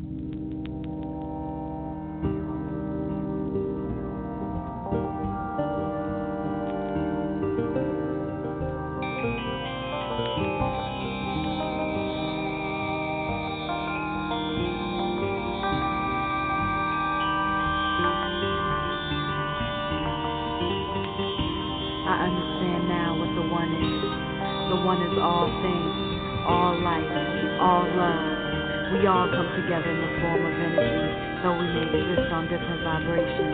Thank you. Together in the form of energy, though we may exist on different vibrations.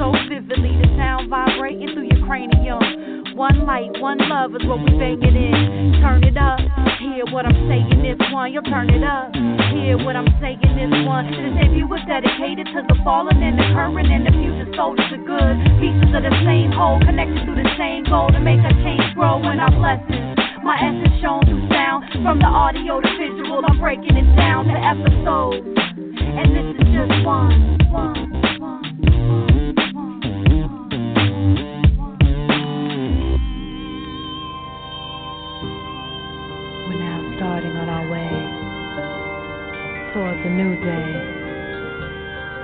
So vividly, the sound vibrating through your cranium. One light, one love is what we banging in. Turn it up, hear what I'm saying this one. You'll turn it up, hear what I'm saying this one. This debut was dedicated to the fallen and the current and the future soldiers of good. Pieces of the same whole, connected through the same goal to make our change grow in our blessings. My essence shown through sound, from the audio to visual. I'm breaking it down to episodes, and this is just one, one,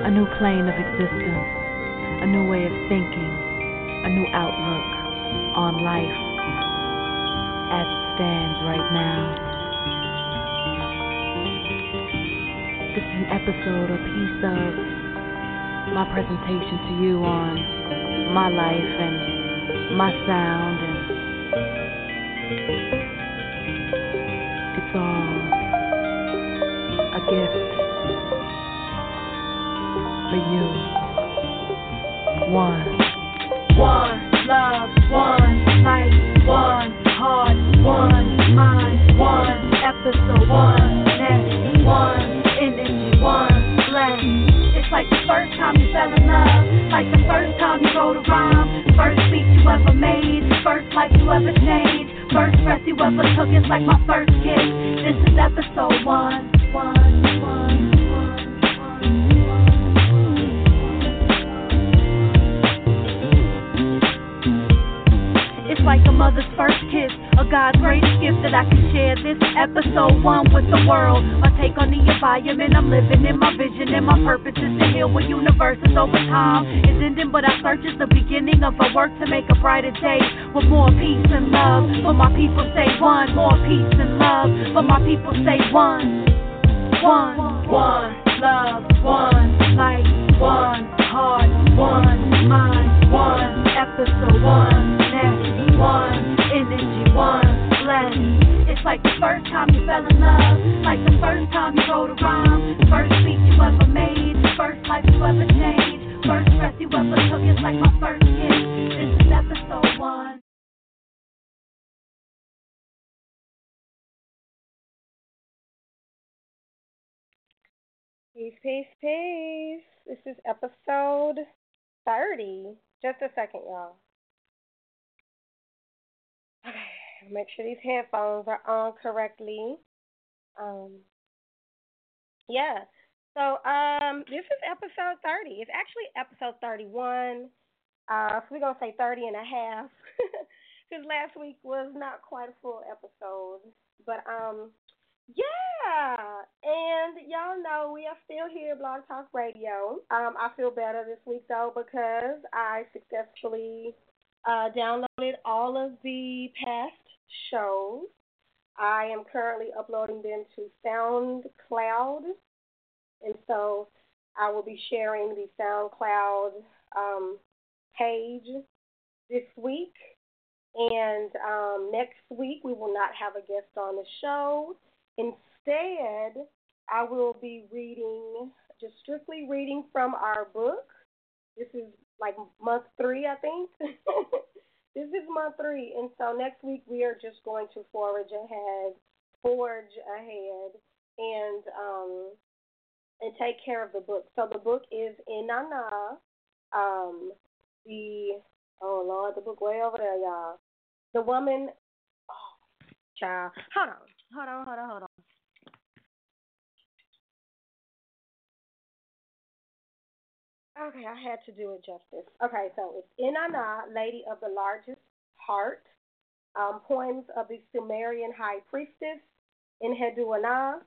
a new plane of existence, a new way of thinking, a new outlook on life as it stands right now. This is an episode, a piece of my presentation to you on my life and my sound and people say one, more peace and love. But my people say one, one, One love, one life, one heart, one mind, one episode, one nest, one energy, one bless. It's like the first time you fell in love, like the first time you wrote a rhyme, first speech you ever made, first life you ever changed, first breath you ever took. It's like my first kiss. This is episode one. Peace, peace, peace. This is episode 30. Just a second, y'all. Okay, make sure these headphones are on correctly. Um, Yeah. So um, this is episode 30. It's actually episode 31. Uh, so we're going to say 30 and a half. Because last week was not quite a full episode. But um, yeah. And y'all know we are still here, at Blog Talk Radio. Um, I feel better this week, though, because I successfully uh, downloaded all of the past shows. I am currently uploading them to SoundCloud. And so I will be sharing the SoundCloud um, page this week. And um, next week, we will not have a guest on the show. Instead, I will be reading, just strictly reading from our book. This is like month three, I think. this is month three. And so next week, we are just going to forage ahead, forge ahead, and um, and take care of the book. So the book is Inanna. Um, the oh Lord, the book way over there, y'all. The woman. Oh, child. Hold on. Hold on. Hold on. Hold on. Okay, I had to do it justice. Okay, so it's Inanna, Lady of the Largest Heart, um, Poems of the Sumerian High Priestess, Enheduanna.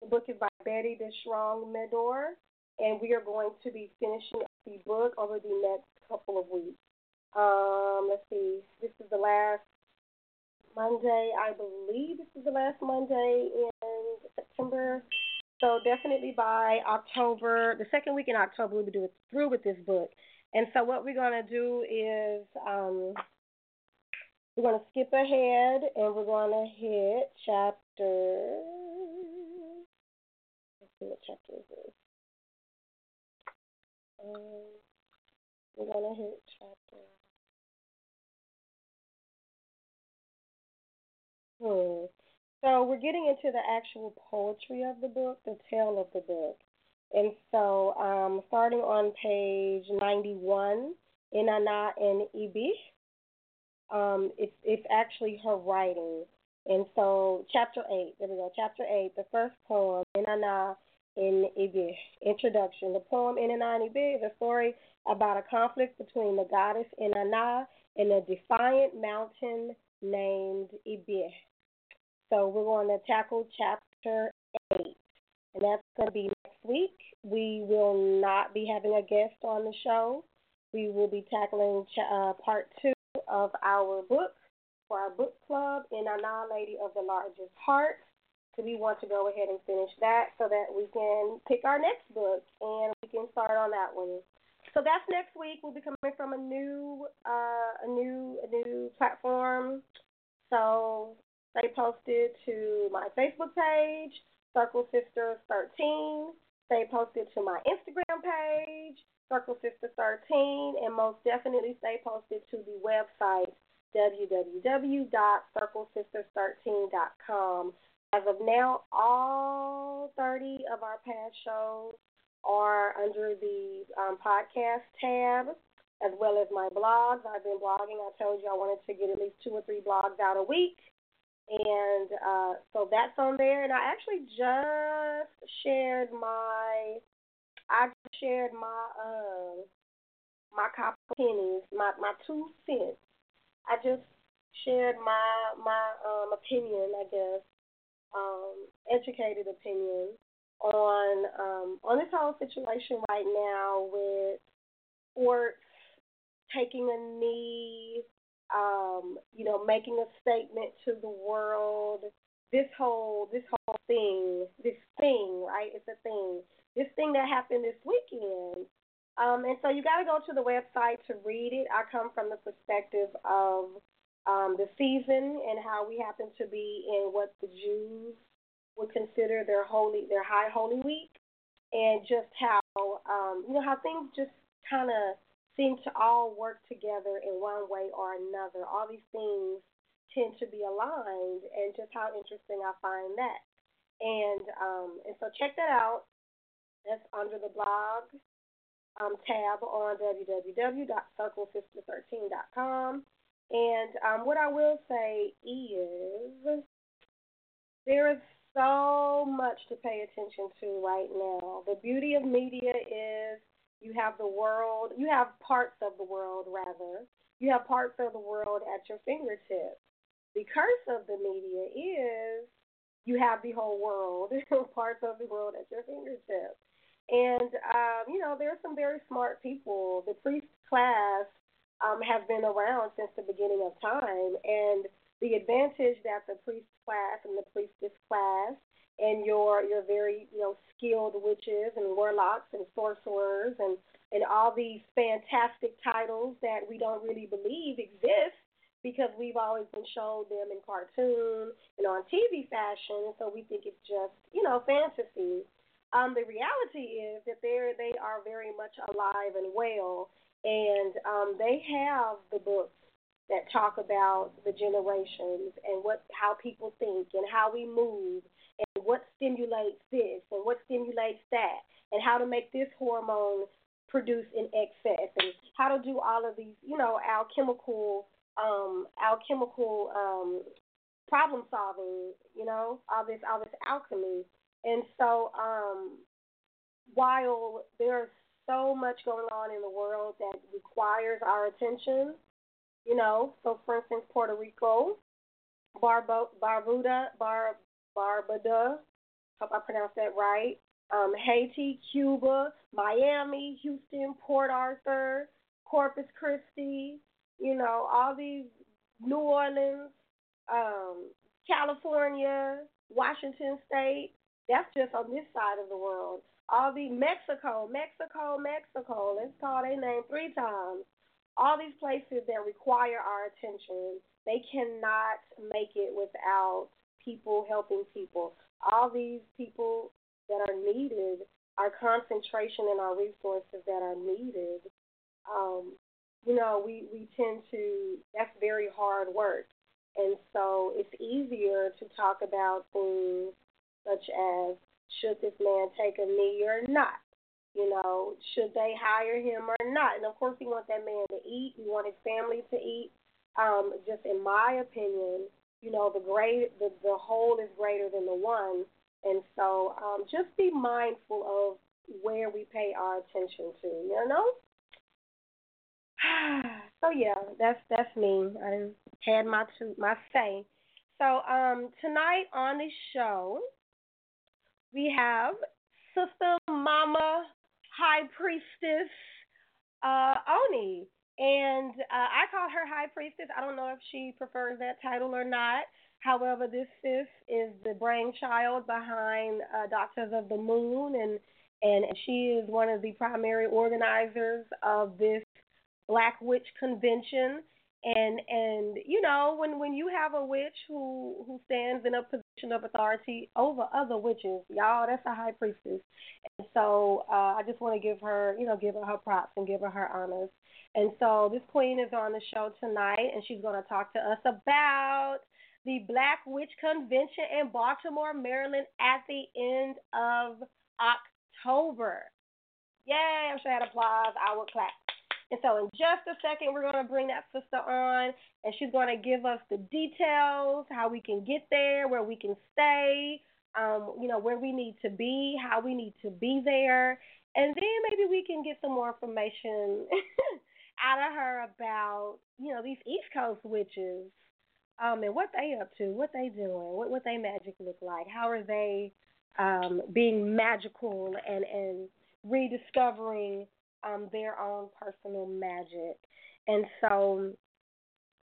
The book is by Betty De Shong Meador, and we are going to be finishing the book over the next couple of weeks. Um, let's see, this is the last Monday, I believe this is the last Monday in September. So definitely by October, the second week in October, we'll be doing, through with this book. And so what we're going to do is um, we're going to skip ahead and we're going to hit chapter. Let's see what chapter is this. Um, we're going to hit chapter. So we're getting into the actual poetry of the book, the tale of the book. And so, um, starting on page 91, Inanna and Ebih, um, it's, it's actually her writing. And so, chapter 8, there we go, chapter 8, the first poem, Inanna and Ebih, introduction. The poem Inanna and Ebih is a story about a conflict between the goddess Inanna and a defiant mountain named Ebih. So we're going to tackle chapter 8, and that's going to be next week. We will not be having a guest on the show. We will be tackling uh, part 2 of our book for our book club, in Inanna Lady of the Largest Heart. So we want to go ahead and finish that so that we can pick our next book and we can start on that one. So that's next week. We'll be coming from a new, uh, a new, a new platform. So Stay posted to my Facebook page, Circle Sisters 13. Stay posted to my Instagram page, Circle Sisters 13, and most definitely stay posted to the website www.circlesisters13.com. As of now, all 30 of our past shows are under the um, podcast tab, as well as my blogs. I've been blogging. I told you I wanted to get at least two or three blogs out a week. And uh, so that's on there. And I actually just shared my, I shared my, uh, my copper pennies, my my two cents. I just shared my my um opinion, I guess, um, educated opinion on um on this whole situation right now with sports taking a knee um, you know, making a statement to the world. This whole this whole thing, this thing, right? It's a thing. This thing that happened this weekend. Um, and so you got to go to the website to read it. I come from the perspective of um, the season and how we happen to be in what the Jews would consider their holy, their high holy week, and just how um, you know how things just kind of seem to all work together in one way or another. All these things tend to be aligned, and just how interesting I find that. And um, and so check that out. That's under the blog um, tab on www.circlesister13.com. And um, what I will say is there is so much to pay attention to right now. The beauty of media is you have the world, you have parts of the world, rather. You have parts of the world at your fingertips. The curse of the media is you have the whole world, parts of the world at your fingertips. And, um, you know, there are some very smart people. The priest class um, have been around since the beginning of time. And the advantage that the priest class and the priestess class and your your very you know skilled witches and warlocks and sorcerers and and all these fantastic titles that we don't really believe exist because we've always been shown them in cartoon and on TV fashion, and so we think it's just you know fantasy. Um, the reality is that they they are very much alive and well, and um, they have the books that talk about the generations and what how people think and how we move what stimulates this and what stimulates that and how to make this hormone produce in excess and how to do all of these you know alchemical um alchemical um problem solving you know all this all this alchemy. And so um while there's so much going on in the world that requires our attention you know, so for instance, Puerto Rico, Barbo, Barbuda, Bar, Barbada, hope I pronounced that right. Um, Haiti, Cuba, Miami, Houston, Port Arthur, Corpus Christi, you know, all these New Orleans, um, California, Washington State. That's just on this side of the world. All the Mexico, Mexico, Mexico. Let's call their name three times all these places that require our attention, they cannot make it without people helping people. All these people that are needed, our concentration and our resources that are needed, um, you know, we, we tend to, that's very hard work. And so it's easier to talk about things such as should this man take a knee or not? You know, should they hire him or not? And of course, we want that man to eat. We want his family to eat. Um, just in my opinion, you know, the great, the the whole is greater than the one. And so, um, just be mindful of where we pay our attention to. You know. so yeah, that's that's me. I had my two, my say. So um, tonight on the show, we have Sister Mama High Priestess uh, Oni. And uh, I call her High Priestess. I don't know if she prefers that title or not. However, this sis is the brainchild behind uh, Dawtas of the Moon, and and she is one of the primary organizers of this Black Witch Convention and and you know when when you have a witch who who stands in a position of authority over other witches y'all that's a high priestess and so uh i just want to give her you know give her her props and give her her honors and so this queen is on the show tonight and she's going to talk to us about the black witch convention in baltimore maryland at the end of october. Yay i'm sure I had applause. I would clap. And so, in just a second, we're going to bring that sister on, and she's going to give us the details, how we can get there, where we can stay, um, you know, where we need to be, how we need to be there, and then maybe we can get some more information out of her about, you know, these East Coast witches, um, and what they up to, what they doing, what what they magic look like, how are they um, being magical and and rediscovering um, their own personal magic. And so,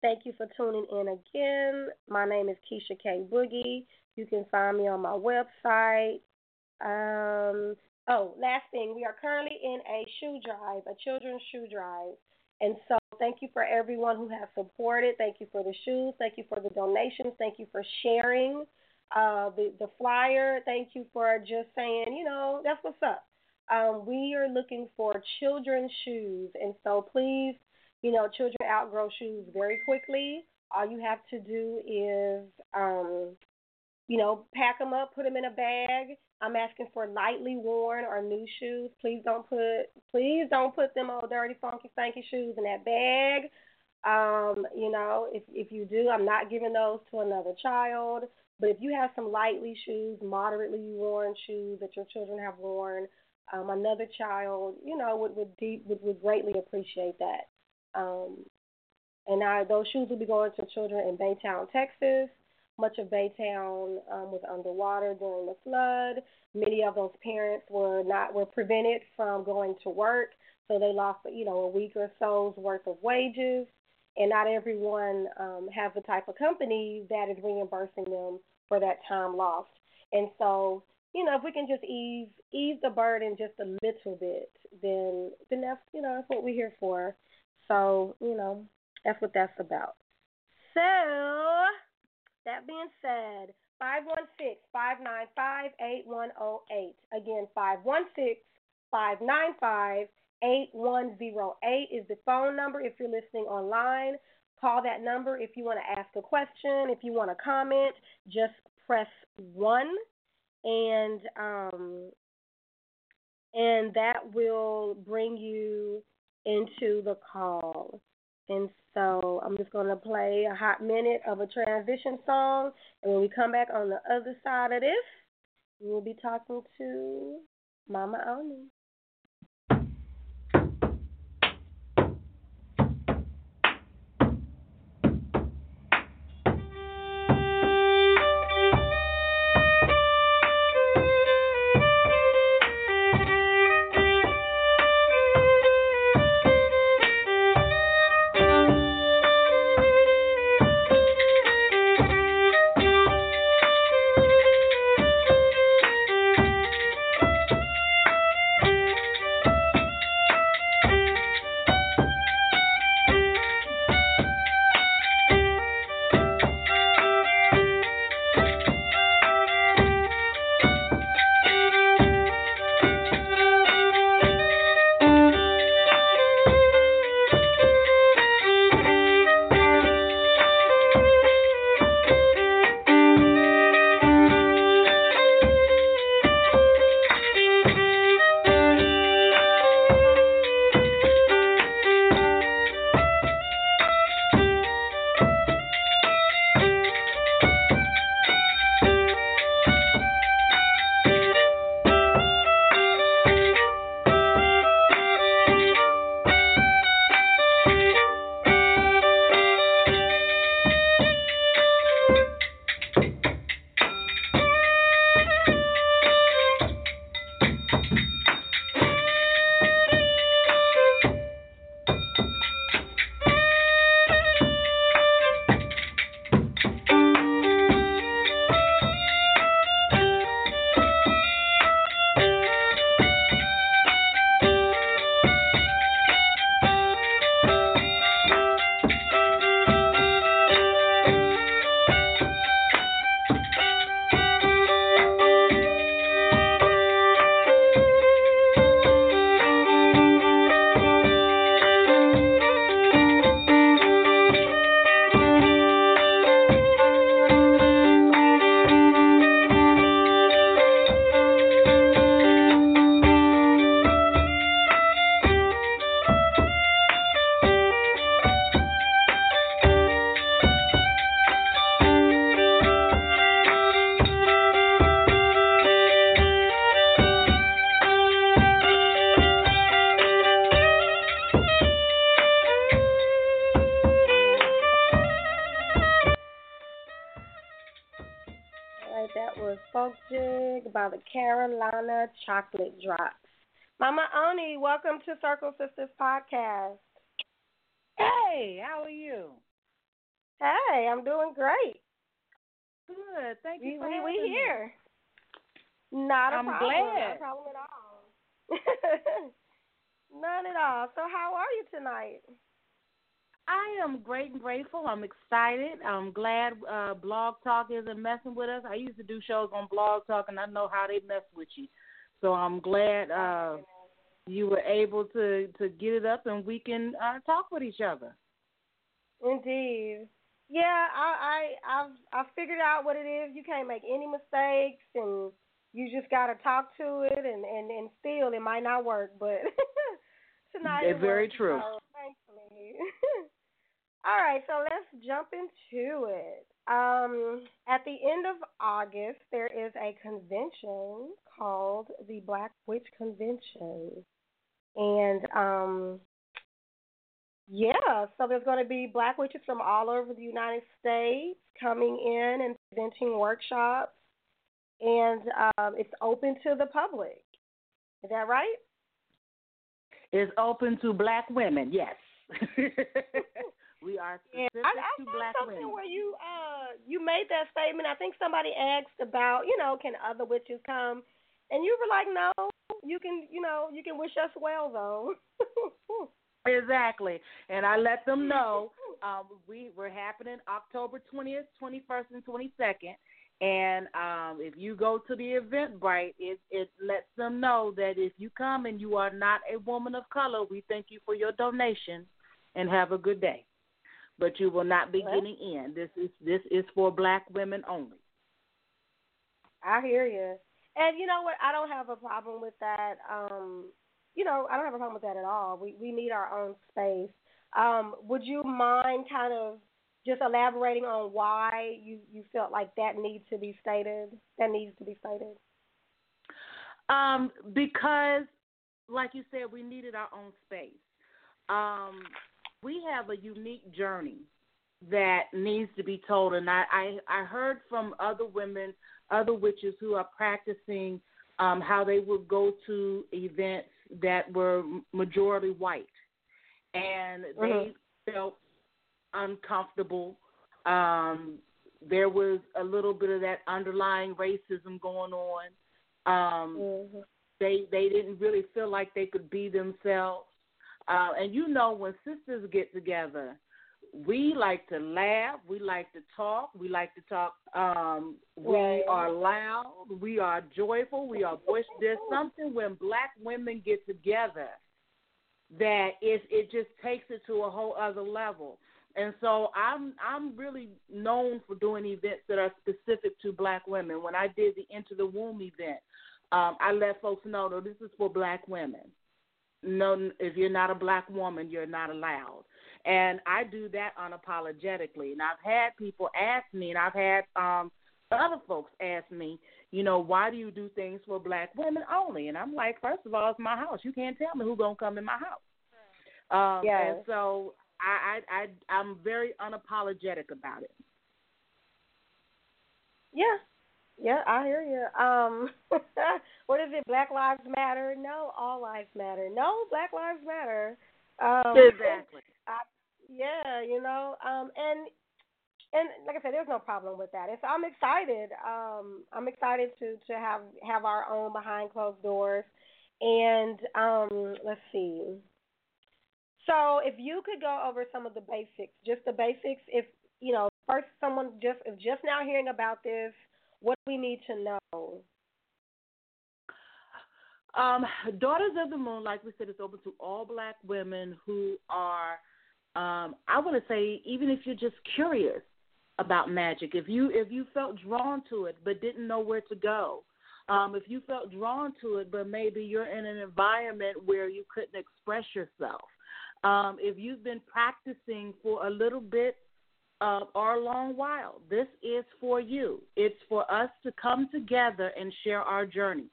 thank you for tuning in again. My name is Keisha K. Boogie. You can find me on my website. Um, oh, last thing, we are currently in a shoe drive, a children's shoe drive. And so, thank you for everyone who has supported. Thank you for the shoes. Thank you for the donations. Thank you for sharing uh, the the flyer. Thank you for just saying, you know, that's what's up um, we are looking for children's shoes. And so please, you know, children outgrow shoes very quickly. All you have to do is, um, you know, pack them up, put them in a bag. I'm asking for lightly worn or new shoes. Please don't put, please don't put them old dirty, funky, stanky shoes in that bag. Um, you know, if if you do, I'm not giving those to another child. But if you have some lightly shoes, moderately worn shoes that your children have worn, um, another child, you know, would would deep would, would greatly appreciate that. Um, and I, those shoes will be going to children in Baytown, Texas. Much of Baytown um, was underwater during the flood. Many of those parents were not were prevented from going to work, so they lost you know a week or so's worth of wages. And not everyone um, has the type of company that is reimbursing them for that time lost. And so, you know, if we can just ease ease the burden just a little bit, then then that's you know that's what we're here for. So you know that's what that's about. So that being said, 516-595-8108. Again, 516-595-8108 is the phone number if you're listening online. Call that number if you want to ask a question, if you want to comment, just press 1 and um and that will bring you into the call. And so I'm just going to play a hot minute of a transition song. And when we come back on the other side of this, we'll be talking to Mama Oni. By the Carolina Chocolate Drops. Mama Oni, welcome to Circle Sisters Podcast. Hey, how are you? Hey, I'm doing great. Good, thank you. We we, we here. Not a I'm problem. glad. Not a problem at all. None at all. So, how are you tonight? I am great and grateful. I'm excited. I'm glad uh, Blog Talk isn't messing with us. I used to do shows on Blog Talk, and I know how they mess with you. So I'm glad uh, you were able to to get it up, and we can uh, talk with each other. Indeed. Yeah, I, I I've I figured out what it is. You can't make any mistakes, and you just got to talk to it, and and and still it might not work, but tonight. It's very true. So, thankfully. All right, so let's jump into it. Um, at the end of August, there is a convention called the Black Witch Convention, and um, yeah, so there's going to be Black witches from all over the United States coming in and presenting workshops, and um, it's open to the public. Is that right? It's open to Black women. Yes. we are specific yeah, I, I to Black something women. where you uh you made that statement. I think somebody asked about you know can other witches come, and you were like no, you can you know you can wish us well though. Exactly, and I let them know um, we we're happening October twentieth, twenty first, and twenty second. And um, if you go to the Eventbrite, it it lets them know that if you come and you are not a woman of color, we thank you for your donation, and have a good day. But you will not be getting in. This is this is for Black women only. I hear you, and you know what? I don't have a problem with that. Um, you know, I don't have a problem with that at all. We we need our own space. Um, would you mind kind of just elaborating on why you you felt like that needs to be stated? That needs to be stated. Um, because, like you said, we needed our own space. Um, we have a unique journey that needs to be told, and I I, I heard from other women, other witches who are practicing um, how they would go to events that were majority white, and they mm-hmm. felt uncomfortable. Um, there was a little bit of that underlying racism going on. Um, mm-hmm. They they didn't really feel like they could be themselves. Uh, and you know, when sisters get together, we like to laugh, we like to talk, we like to talk. Um, we are loud, we are joyful, we are boisterous. There's something when black women get together that it it just takes it to a whole other level. And so I'm I'm really known for doing events that are specific to black women. When I did the Enter the Womb event, um, I let folks know that this is for black women. No, if you're not a black woman, you're not allowed. And I do that unapologetically. And I've had people ask me, and I've had um, other folks ask me, you know, why do you do things for black women only? And I'm like, first of all, it's my house. You can't tell me who's gonna come in my house. Um, yes. And so I, I, I, I'm very unapologetic about it. Yeah, yeah, I hear you. Um, what is it? Black Lives Matter? No, all lives matter. No, Black Lives Matter. Um, exactly. I, yeah, you know, um, and and like I said, there's no problem with that. And so I'm excited. Um, I'm excited to to have have our own behind closed doors. And um, let's see. So if you could go over some of the basics, just the basics. If you know, first someone just if just now hearing about this, what do we need to know? Um, Dawtas of the Moon, like we said, is open to all black women who are um, I want to say even if you're just curious about magic, if you if you felt drawn to it but didn't know where to go, um, if you felt drawn to it but maybe you're in an environment where you couldn't express yourself, um, if you've been practicing for a little bit uh, or a long while, this is for you. It's for us to come together and share our journey.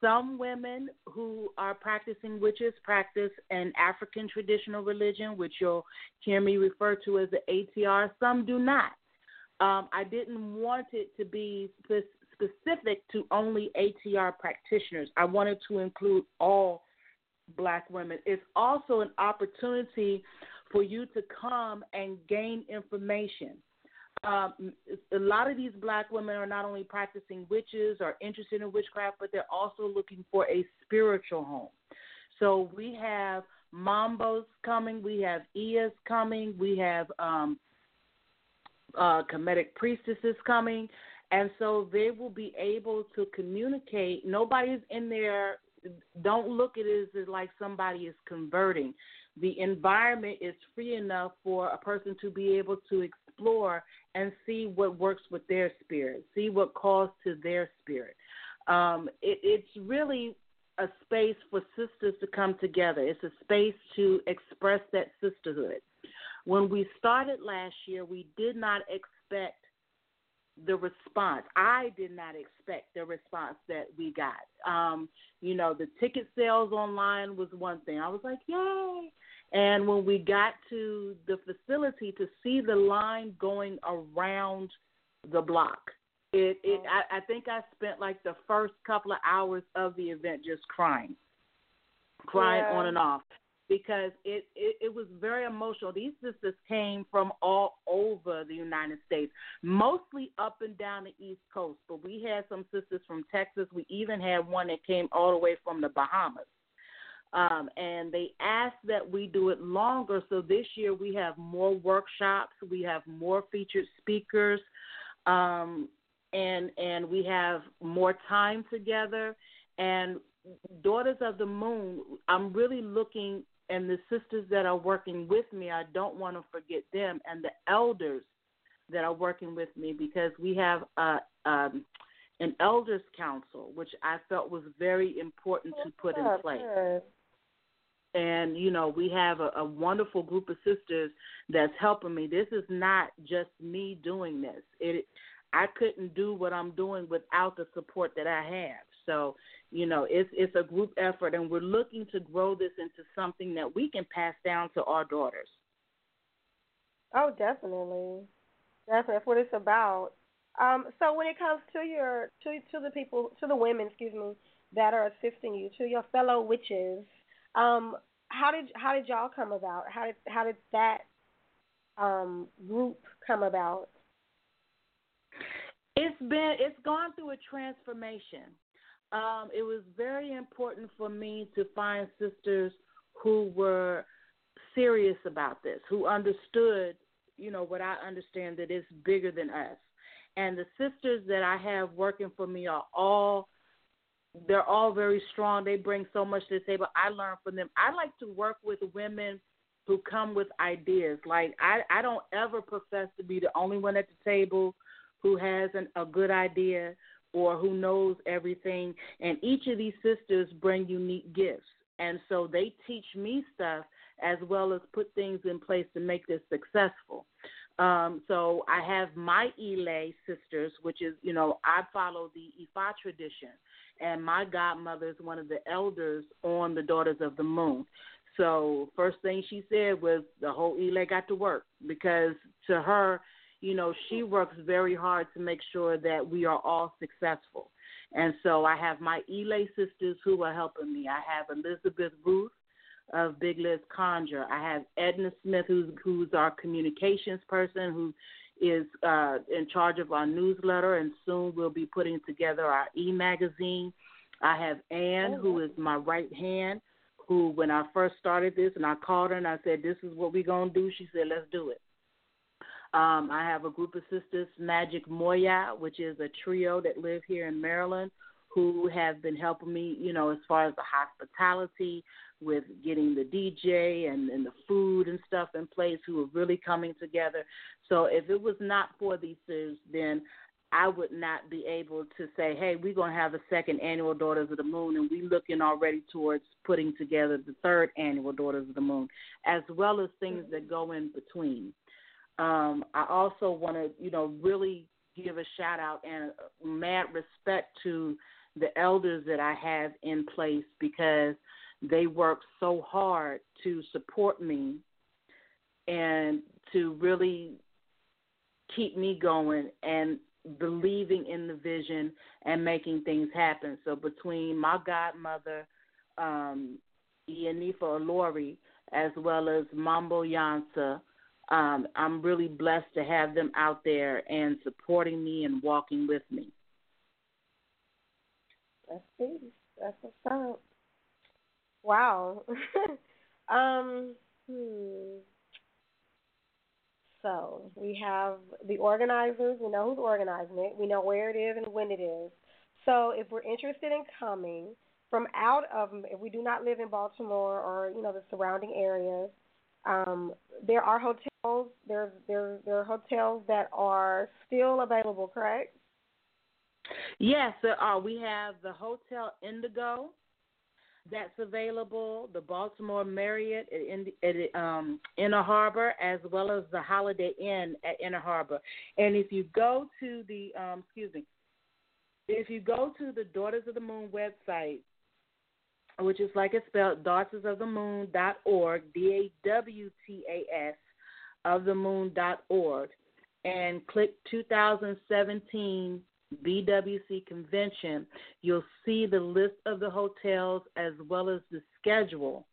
Some women who are practicing witches practice an African traditional religion, which you'll hear me refer to as the ATR. Some do not. Um, I didn't want it to be specific to only ATR practitioners. I wanted to include all black women. It's also an opportunity for you to come and gain information um, a lot of these black women are not only practicing witches or interested in witchcraft, but they're also looking for a spiritual home. So we have Mambos coming, we have Ias coming, we have um, uh, Kemetic priestesses coming, and so they will be able to communicate. Nobody's in there. Don't look at it as like somebody is converting. The environment is free enough for a person to be able to explore and see what works with their spirit, see what calls to their spirit. Um, it, it's really a space for sisters to come together. It's a space to express that sisterhood. When we started last year, we did not expect the response. I did not expect the response that we got. Um, you know, the ticket sales online was one thing. I was like, yay. And when we got to the facility to see the line going around the block, it, it oh. I, I think I spent like the first couple of hours of the event just crying, crying Yeah. on and off because it, it it was very emotional. These sisters came from all over the United States, mostly up and down the East Coast, but we had some sisters from Texas. We even had one that came all the way from the Bahamas. Um, and they asked that we do it longer. So this year we have more workshops, we have more featured speakers, um, and and we have more time together. And Dawtas of the Moon, I'm really looking, and the sisters that are working with me, I don't want to forget them, and the elders that are working with me because we have a, um, an elders council, which I felt was very important to put in place. And you know we have a, a wonderful group of sisters that's helping me this is not just me doing this it i couldn't do what i'm doing without the support that i have so you know it's it's a group effort and we're looking to grow this into something that we can pass down to our daughters Oh, definitely. Definitely. That's what it's about. Um, so when it comes to your to to the people to the women, excuse me, that are assisting you, to your fellow witches, um, how did how did y'all come about? How did how did that um group come about? It's been it's gone through a transformation. Um, it was very important for me to find sisters who were serious about this, who understood, you know, what I understand that it's bigger than us. And the sisters that I have working for me are all they're all very strong. They bring so much to the table. I learn from them. I like to work with women who come with ideas. Like I, I don't ever profess to be the only one at the table who has an, a good idea or who knows everything. And each of these sisters bring unique gifts. And so they teach me stuff as well as put things in place to make this successful. Um, so I have my Elay sisters, which is, you know, I follow the Ifa tradition. And my godmother is one of the elders on the Dawtas of the Moon. So first thing she said was the whole Elay got to work because to her, you know, she works very hard to make sure that we are all successful. And so I have my Elay sisters who are helping me. I have Elizabeth Ruth of Big Liz Conjure. I have Edna Smith, who's who's our communications person, who is uh, in charge of our newsletter, and soon we'll be putting together our e magazine. I have Ann, who is my right hand, who when I first started this, and I called her and I said, "This is what we're gonna do." She said, "Let's do it." Um, I have a group of sisters, Magic Moya, which is a trio that live here in Maryland, who have been helping me, you know, as far as the hospitality, with getting the DJ and, and the food and stuff in place, who are really coming together. So if it was not for these sisters, then I would not be able to say, hey, we're going to have a second annual Dawtas of the Moon, and we're looking already towards putting together the third annual Dawtas of the Moon, as well as things that go in between. Um, I also want to, you know, really give a shout out and mad respect to the elders that I have in place because they work so hard to support me and to really keep me going and believing in the vision and making things happen. So between my godmother, um, Iyanifa Olori, as well as Mambo Yansa, um, I'm really blessed to have them out there and supporting me and walking with me. That's it. That's what's up. Wow. um. Hmm. So we have the organizers. We know who's organizing it. We know where it is and when it is. So if we're interested in coming from out of, if we do not live in Baltimore or you know the surrounding areas, um, there are hotels. There there there are hotels that are still available. Correct? Yes. We have the Hotel Indigo that's available, the Baltimore Marriott at, at um, Inner Harbor, as well as the Holiday Inn at Inner Harbor. And if you go to the, um, excuse me, if you go to the Dawtas of the Moon website, which is like it's spelled, dawtasofthemoon.org, D A W T A S, of the moon.org, and click 2017 BWC convention, you'll see the list of the hotels as well as the schedule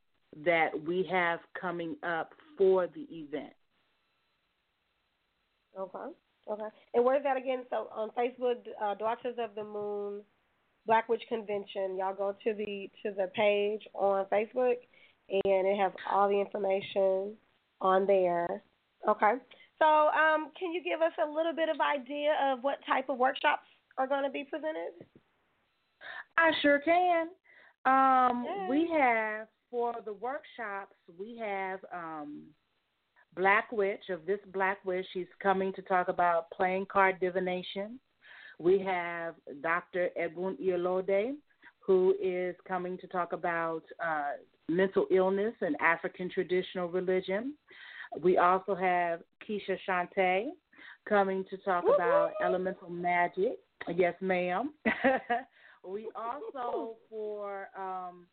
that we have coming up for the event. Okay. Okay. And where's that again? So on Facebook, uh, Dawtas of the Moon, Black Witch Convention. Y'all go to the to the page on Facebook, and it has all the information on there. Okay. So, um, can you give us a little bit of idea of what type of workshops are going to be presented? I sure can. Um, We have for the workshops, we have um, Black Witch of this Black Witch. She's coming to talk about playing card divination. We have Dr. Edwin Iolode, who is coming to talk about uh, mental illness and African traditional religion. We also have Keisha Shante coming to talk Woo-hoo! about elemental magic. Yes, ma'am. we also for um,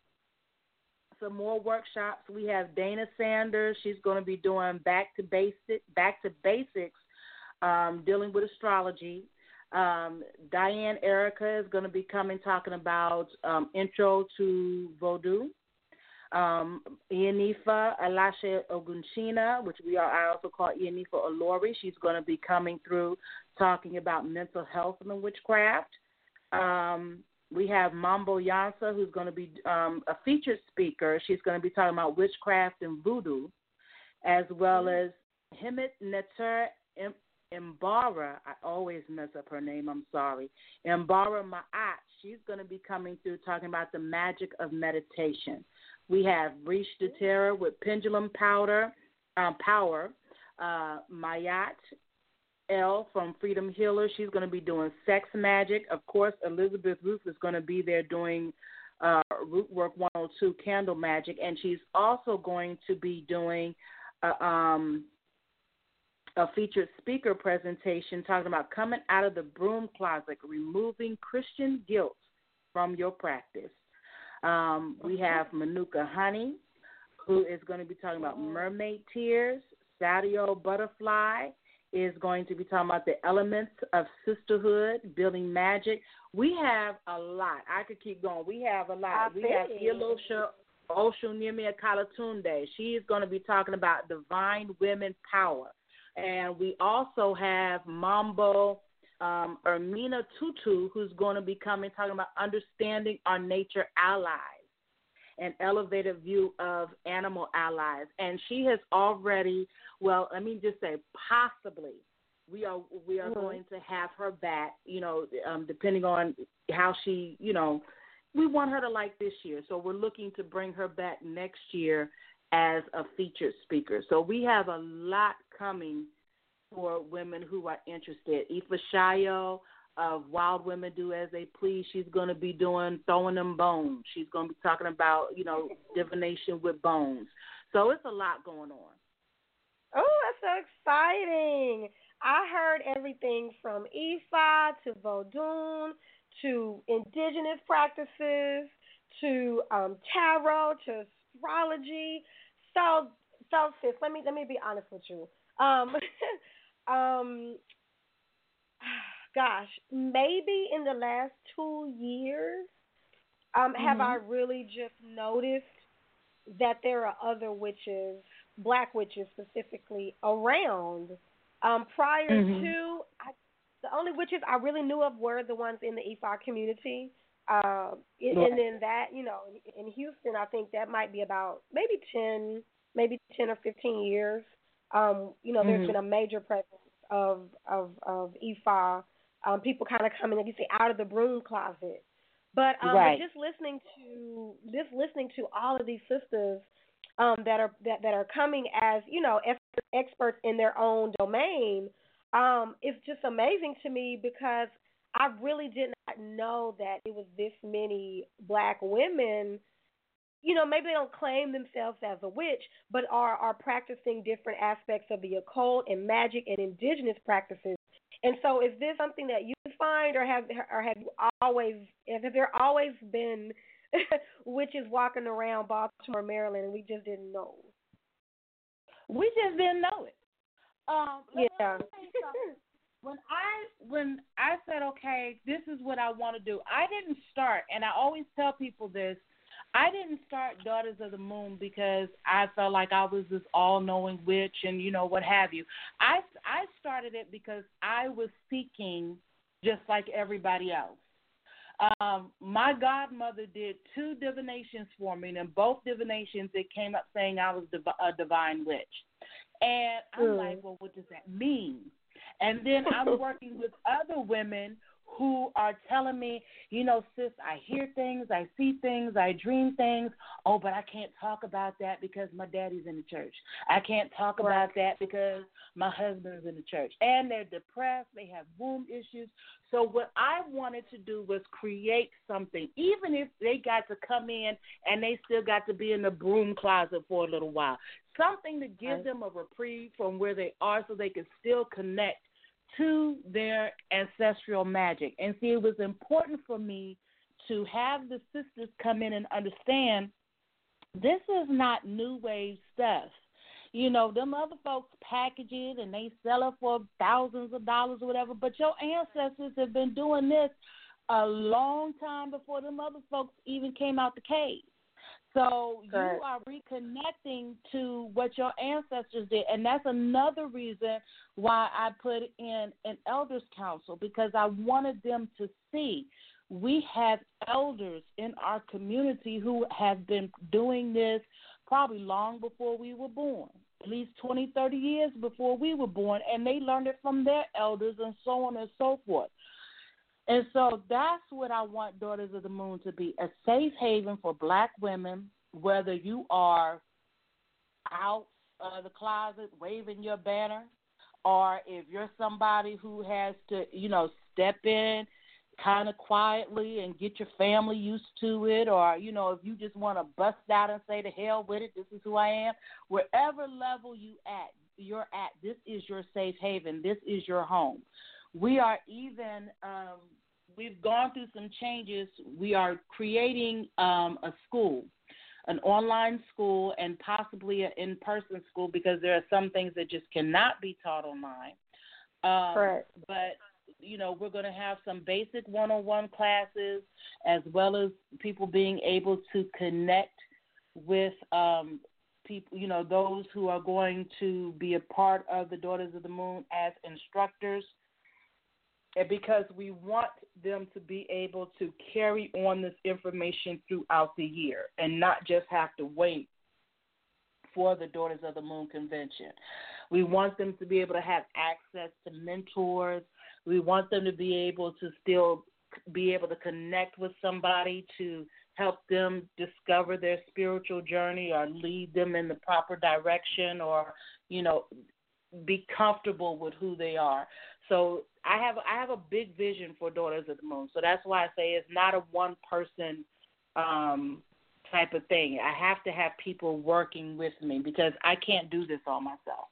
some more workshops. We have Dana Sanders. She's going to be doing back to basic, back to basics, um, dealing with astrology. Um, Diane Erica is going to be coming talking about um, intro to Vodou um, Iyanifa Alashe Ogunchina, which we are I also call Iyanifa Olori. She's going to be coming through talking about mental health and witchcraft. Um, we have Mambo Yansa, who's going to be um, a featured speaker. She's going to be talking about witchcraft and voodoo, as well mm-hmm. as Himit Neter Mbara. I always mess up her name. I'm sorry. Mbara Ma'at. She's going to be coming through talking about the magic of meditation. We have Reach the Terror with Pendulum Powder um, Power. Uh, Mayat L from Freedom Healer. She's going to be doing sex magic. Of course, Elizabeth Ruth is going to be there doing uh, Rootwork 102 candle magic, and she's also going to be doing uh, um, a featured speaker presentation talking about coming out of the broom closet, removing Christian guilt from your practice. Um, we have Manuka Honey, who is going to be talking about mermaid tears. Sadio Butterfly is going to be talking about the elements of sisterhood, building magic. We have a lot. I could keep going. We have a lot. I we have Ilosha Oshunimi Kalatunde. She is going to be talking about divine women power. And we also have Mambo um, Ermina Tutu, who's going to be coming talking about understanding our nature allies, an elevated view of animal allies. And she has already, well, let me just say, possibly we are we are mm-hmm. going to have her back. You know, um, depending on how she, you know, we want her to like this year, so we're looking to bring her back next year as a featured speaker. So we have a lot coming for women who are interested. Ifa Shayo of Wild Women Do As They Please, she's going to be doing Throwing Them Bones. She's going to be talking about, you know, divination with bones. So it's a lot going on. Oh, that's so exciting. I heard everything from Ifa to Vodun to indigenous practices to um, tarot to astrology. So, so sis, let me let me be honest with you. Um, um, gosh, maybe in the last two years, um, mm-hmm. have I really just noticed that there are other witches, black witches specifically, around. Um, prior mm-hmm. to, I, the only witches I really knew of were the ones in the Ifa community. Uh, and then that, you know, in Houston, I think that might be about maybe 10, maybe 10 or 15 years. Um, you know, mm-hmm. there's been a major presence of of of Ifa, um, people kind of coming, like you say, out of the broom closet. But um, right. just listening to just listening to all of these sisters um, that are that, that are coming as you know experts in their own domain, um, it's just amazing to me because I really did not know that it was this many black women you know, maybe they don't claim themselves as a witch, but are are practicing different aspects of the occult and magic and indigenous practices. And so, is this something that you find, or have or have you always have there always been witches walking around Baltimore, Maryland, and we just didn't know? We just didn't know it. Um, yeah. when I when I said, okay, this is what I want to do, I didn't start, and I always tell people this. I didn't start Dawtas of the Moon because I felt like I was this all-knowing witch and you know what have you. I I started it because I was seeking just like everybody else. Um, my godmother did two divinations for me, and both divinations it came up saying I was div- a divine witch. And I'm mm. like, well, what does that mean? And then I'm working with other women who are telling me, you know, sis, I hear things, I see things, I dream things. Oh, but I can't talk about that because my daddy's in the church. I can't talk about that because my husband's in the church. And they're depressed, they have womb issues. So what I wanted to do was create something, even if they got to come in and they still got to be in the broom closet for a little while. Something to give them a reprieve from where they are so they can still connect to their ancestral magic. And see, it was important for me to have the sisters come in and understand this is not new wave stuff. You know, them other folks package it and they sell it for thousands of dollars or whatever, but your ancestors have been doing this a long time before them other folks even came out the cave. So you are reconnecting to what your ancestors did, and that's another reason why I put in an elders council because I wanted them to see we have elders in our community who have been doing this probably long before we were born, at least 20, 30 years before we were born, and they learned it from their elders and so on and so forth. And so that's what I want Dawtas of the Moon to be a safe haven for black women, whether you are out of the closet waving your banner, or if you're somebody who has to, you know, step in kind of quietly and get your family used to it, or, you know, if you just want to bust out and say, to hell with it, this is who I am, wherever level you at, you're at, this is your safe haven, this is your home we are even um, we've gone through some changes. We are creating um, a school, an online school, and possibly an in-person school because there are some things that just cannot be taught online. Um, Correct. But you know, we're going to have some basic one-on-one classes, as well as people being able to connect with um, people, you know, those who are going to be a part of the Dawtas of the Moon as instructors and because we want them to be able to carry on this information throughout the year and not just have to wait for the Dawtas of the Moon convention. We want them to be able to have access to mentors. We want them to be able to still be able to connect with somebody to help them discover their spiritual journey or lead them in the proper direction or, you know, be comfortable with who they are. So I have I have a big vision for Dawtas of the Moon. So that's why I say it's not a one person um, type of thing. I have to have people working with me because I can't do this all myself.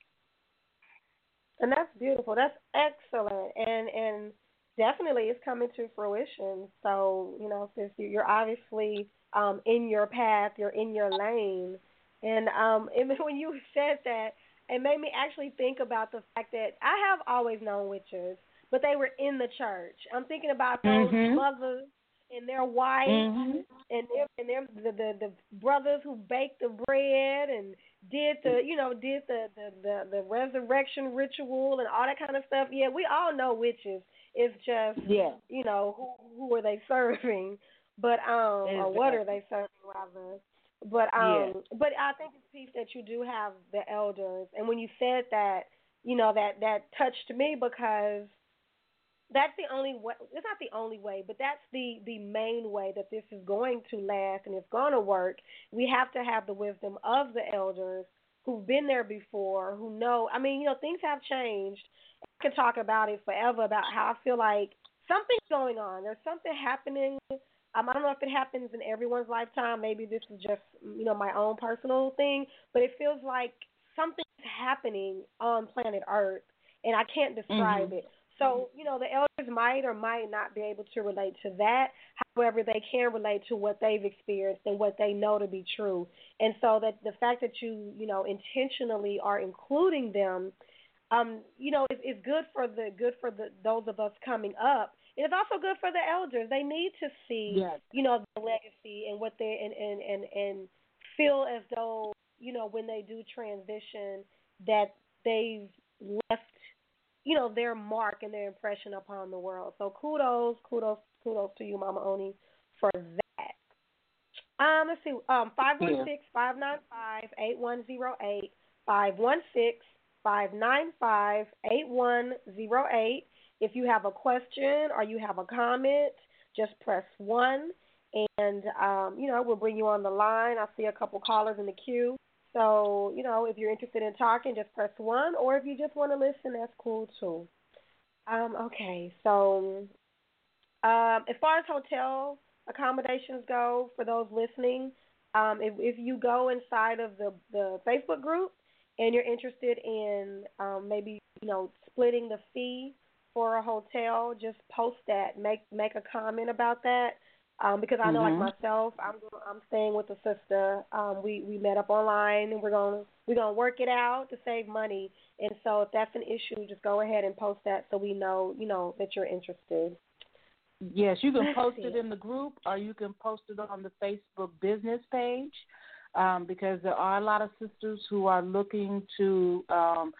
And that's beautiful. That's excellent. And and definitely it's coming to fruition. So, you know, since you're obviously um, in your path, you're in your lane. And um, and when you said that, it made me actually think about the fact that I have always known witches, but they were in the church. I'm thinking about those mm-hmm. mothers and their wives mm-hmm. and their and their the, the the brothers who baked the bread and did the you know did the, the the the resurrection ritual and all that kind of stuff. Yeah, we all know witches. It's just yeah. you know who who are they serving, but um exactly. or what are they serving rather. But um, yeah. but I think it's piece that you do have the elders, and when you said that, you know that that touched me because that's the only way. It's not the only way, but that's the the main way that this is going to last and it's going to work. We have to have the wisdom of the elders who've been there before, who know. I mean, you know, things have changed. I can talk about it forever about how I feel like something's going on. There's something happening Um, I don't know if it happens in everyone's lifetime. Maybe this is just you know my own personal thing, but it feels like something's happening on planet Earth, and I can't describe mm-hmm. it. So, you know, the elders might or might not be able to relate to that. However, they can relate to what they've experienced and what they know to be true. And so that the fact that you, you know, intentionally are including them, um, you know, is, is good for the good for the those of us coming up. It's also good for the elders. They need to see, yes. you know, the legacy and what they and and and and feel as though, you know, when they do transition that they've left you know, their mark and their impression upon the world. So kudos, kudos, kudos to you, Mama Oni, for that. Um, let's see, um, five one six five nine five eight one zero eight five one six five nine five eight one zero eight. If you have a question or you have a comment, just press one, and um, you know we'll bring you on the line. I see a couple callers in the queue. So, you know, if you're interested in talking, just press one, or if you just want to listen, that's cool too. Um, okay, so um, as far as hotel accommodations go, for those listening, um, if, if you go inside of the, the Facebook group and you're interested in um, maybe, you know, splitting the fee for a hotel, just post that. Make make a comment about that um, because I know, mm-hmm. like myself, I'm I'm staying with a sister. Um, we we met up online, and we're gonna we're gonna work it out to save money. And so, if that's an issue, just go ahead and post that so we know, you know, that you're interested. Yes, you can post it in the group, or you can post it on the Facebook business page. Um, because there are a lot of sisters who are looking to um,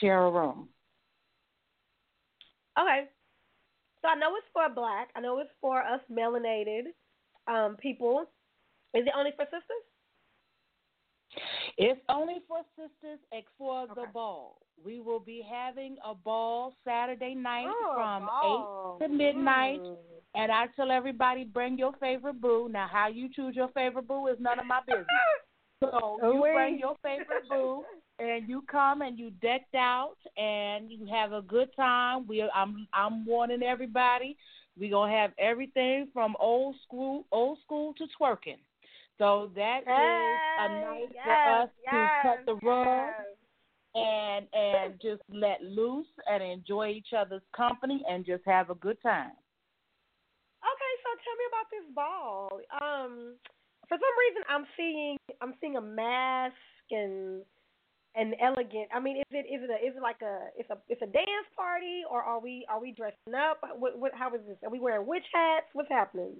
share a room. Okay, so I know it's for black. I know it's for us melanated um, people. Is it only for sisters? It's only for sisters and for okay. the ball. We will be having a ball Saturday night oh, from 8 to midnight. Mm. And I tell everybody, bring your favorite boo. Now, how you choose your favorite boo is none of my business. So you bring your favorite boo, and you come and you decked out, and you have a good time. We, I'm, I'm warning everybody. We're gonna have everything from old school, old school to twerking. So that hey, is a night yes, for us yes, to cut the rug yes. and and just let loose and enjoy each other's company and just have a good time. Okay, so tell me about this ball. Um, for some reason I'm seeing I'm seeing a mask and and elegant. I mean, is it is it a, is it like a it's a it's a dance party or are we are we dressing up? What what how is this? Are we wearing witch hats? What's happening?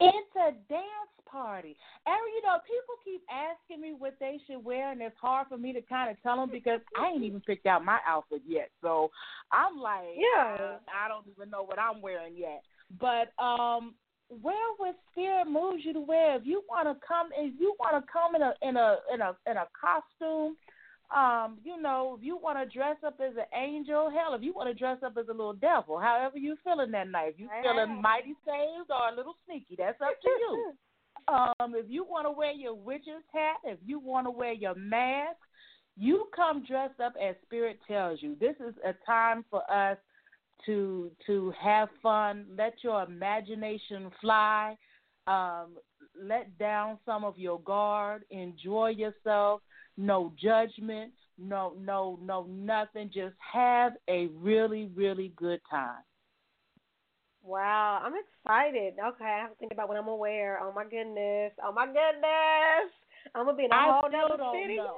It's a dance party. And, you know, people keep asking me what they should wear, and it's hard for me to kind of tell them because I ain't even picked out my outfit yet. So I'm like, yeah, uh, I don't even know what I'm wearing yet. But um, wear what spirit moves you to wear. If you want to come, if you want to come in a in a in a in a costume, um, you know, if you want to dress up as an angel, hell, if you want to dress up as a little devil, however you feeling that night, if you feeling mighty saved or a little sneaky, that's up to you. um, if you want to wear your witch's hat, if you want to wear your mask, you come dressed up as spirit tells you. This is a time for us to to have fun, let your imagination fly, um, let down some of your guard, enjoy yourself, no judgment, no no no nothing, just have a really really good time. Wow, I'm excited. Okay, I have to think about what I'm gonna wear. Oh my goodness. Oh my goodness. I'm gonna be in a I whole other city. Know.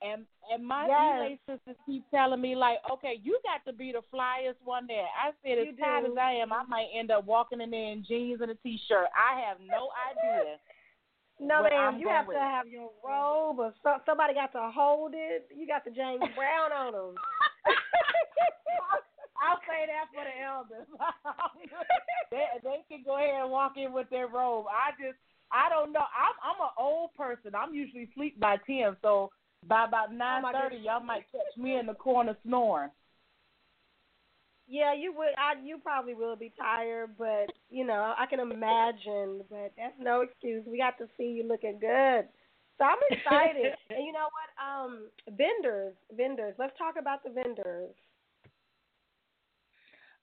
And and my yes. sisters keep telling me like, okay, you got to be the flyest one there. I said, as tired as I am, I might end up walking in there in jeans and a t-shirt. I have no idea. No, what ma'am. I'm You have wear. to have your robe, or so, somebody got to hold it. You got the James Brown on them. I'll say that for the elders. they they can go ahead and walk in with their robe. I just I don't know. I'm I'm an old person. I'm usually sleep by ten, so by about nine Oh, my y'all might catch me in the corner snoring. Yeah, you would. I, you probably will be tired, but you know I can imagine. But that's no excuse. We got to see you looking good, so I'm excited. and you know what? Um, vendors, vendors. Let's talk about the vendors.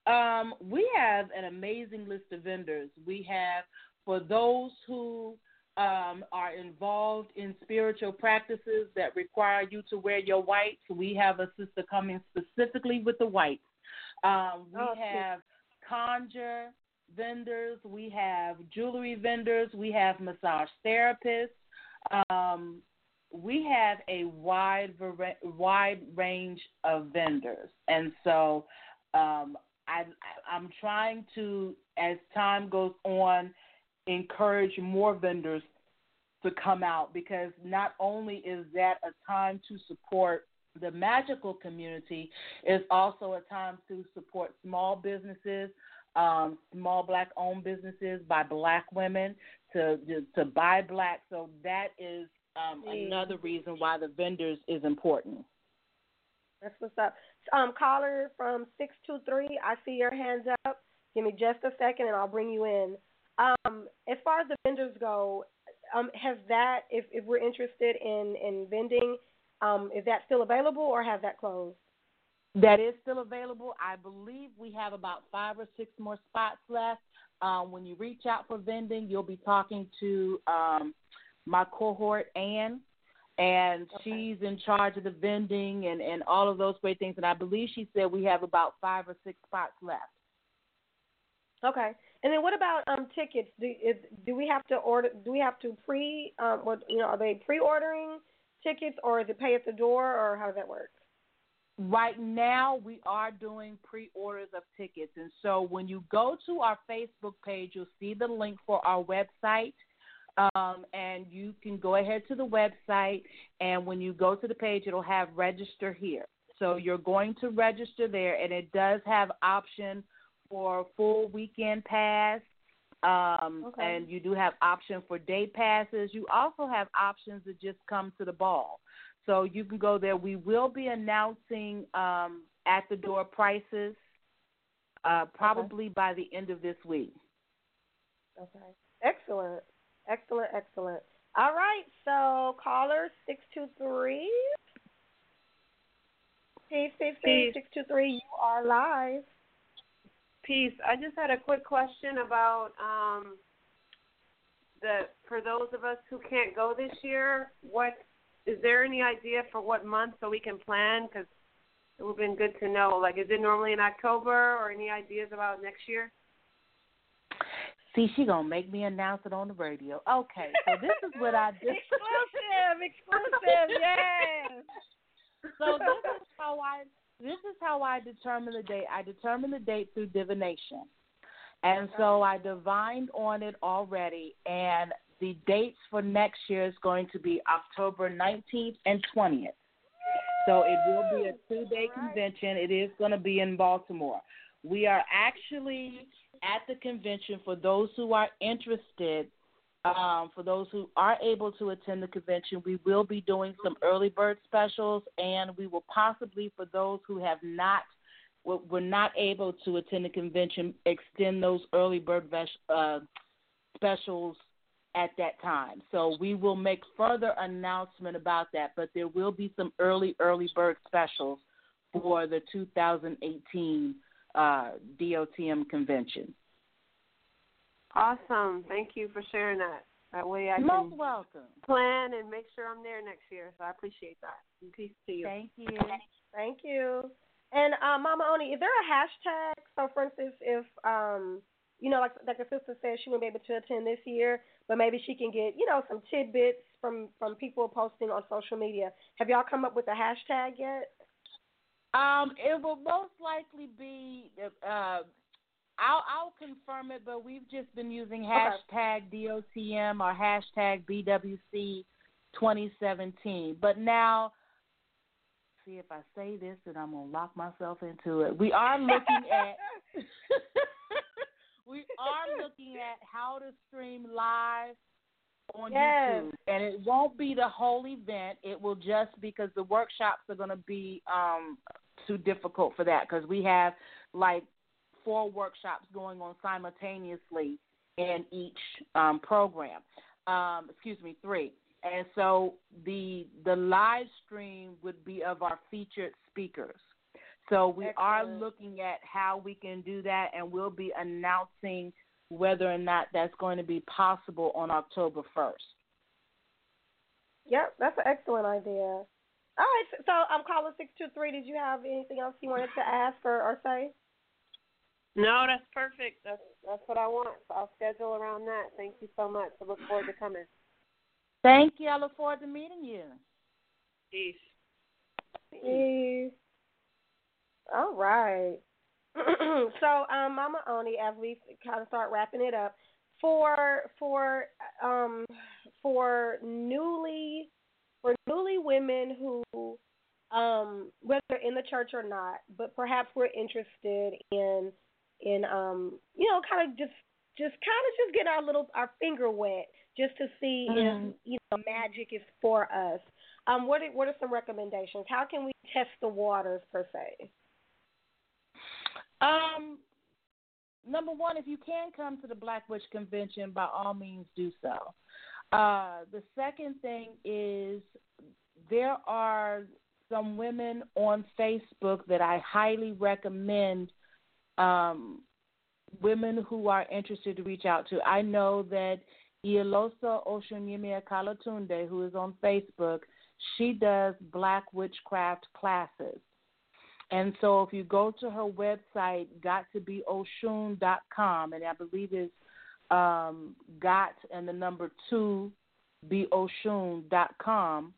Um, we have an amazing list of vendors. We have for those who um, are involved in spiritual practices that require you to wear your whites. We have a sister coming specifically with the whites. Um, we Oh, have conjure vendors. We have jewelry vendors. We have massage therapists. Um, we have a wide wide range of vendors, and so um, I, I'm trying to, as time goes on, encourage more vendors to come out because not only is that a time to support the magical community, is also a time to support small businesses, um, small black owned businesses by black women to to buy black. So that is um, another reason why the vendors is important. That's what's up. Um, caller from six two three. I see your hands up. Give me just a second, and I'll bring you in. Um, as far as the vendors go, um, has that if if we're interested in in vending, um, is that still available or has that closed? That is still available. I believe we have about five or six more spots left. Um, when you reach out for vending, you'll be talking to um, my cohort, Anne, and she's in charge of the vending and, and all of those great things. And I believe she said we have about five or six spots left. Okay. And then what about um tickets? Do is, do we have to order? Do we have to pre? Um, what you know, are they pre-ordering tickets or is it pay at the door or how does that work? Right now, we are doing pre orders of tickets. And so when you go to our Facebook page, you'll see the link for our website. Um, and you can go ahead to the website. And when you go to the page, it'll have register here. So you're going to register there, and it does have option for full weekend pass. Um, Okay. And you do have option for day passes. You also have options to just come to the ball. So you can go there. We will be announcing um, at the door prices uh, probably by the end of this week. Okay. Excellent. Excellent. Excellent. All right. So caller six two three. Peace, peace, peace. Peace. Six two three. You are live. Peace. I just had a quick question about um, the for those of us who can't go this year. What is there any idea for what month so we can plan? Because it would have been good to know. Like, is it normally in October, or any ideas about next year? See, she gonna make me announce it on the radio. Okay, so this is what I do. exclusive, exclusive. Yes. so this is how I this is how I determine the date. I determine the date through divination. And so I divined on it already and the dates for next year is going to be October 19th and 20th. So it will be a two-day convention. It is going to be in Baltimore. We are actually at the convention for those who are interested um, for those who are able to attend the convention, we will be doing some early bird specials, and we will possibly, for those who have not, were not able to attend the convention, extend those early bird uh, specials at that time. So we will make further announcement about that, but there will be some early early bird specials for the 2018 uh, DOTM convention. Awesome. Thank you for sharing that. That way I Most can welcome. plan and make sure I'm there next year. So I appreciate that. And peace to you. Thank you. Thank you. And uh, Mama Oni, is there a hashtag? So, for instance, if um, you know, like like a sister said, she won't be able to attend this year, but maybe she can get you know some tidbits from from people posting on social media. Have y'all come up with a hashtag yet? Um, it will most likely be. Uh, I'll I'll confirm it, but we've just been using hashtag DOTM or hashtag BWC 2017. But now, see if I say this, and I'm gonna lock myself into it. We are looking at. we are looking at how to stream live on Yes. YouTube, and it won't be the whole event. It will just because the workshops are going to be um, too difficult for that because we have like four workshops going on simultaneously in each um, program. Um, excuse me, three. And so the the live stream would be of our featured speakers. So we Excellent. are looking at how we can do that, and we'll be announcing whether or not that's going to be possible on October 1st. Yep, that's an excellent idea. All right, so I'm um, caller six two three. Did you have anything else you wanted to ask or, or say? No, that's perfect. That's that's what I want. So I'll schedule around that. Thank you so much. I look forward to coming. Thank you. I look forward to meeting you. Peace. Peace. All right. so, um, Mama Oni, as we kind of start wrapping it up, for for um for newly for newly women who um whether in the church or not, but perhaps we're interested in in um you know kind of just just kind of just getting our little our finger wet just to see mm-hmm. if you know magic is for us. Um, what are, what are some recommendations? How can we test the waters per se? Um, number one, if you can come to the Black Witch Convention, by all means do so. Uh, the second thing is there are some women on Facebook that I highly recommend um, women who are interested to reach out to. I know that Ielosa Oshunyimia Kalatunde, who is on Facebook, she does black witchcraft classes. And so if you go to her website, got to be oshun.com, and I believe it's um, got and the number two be oshun.com,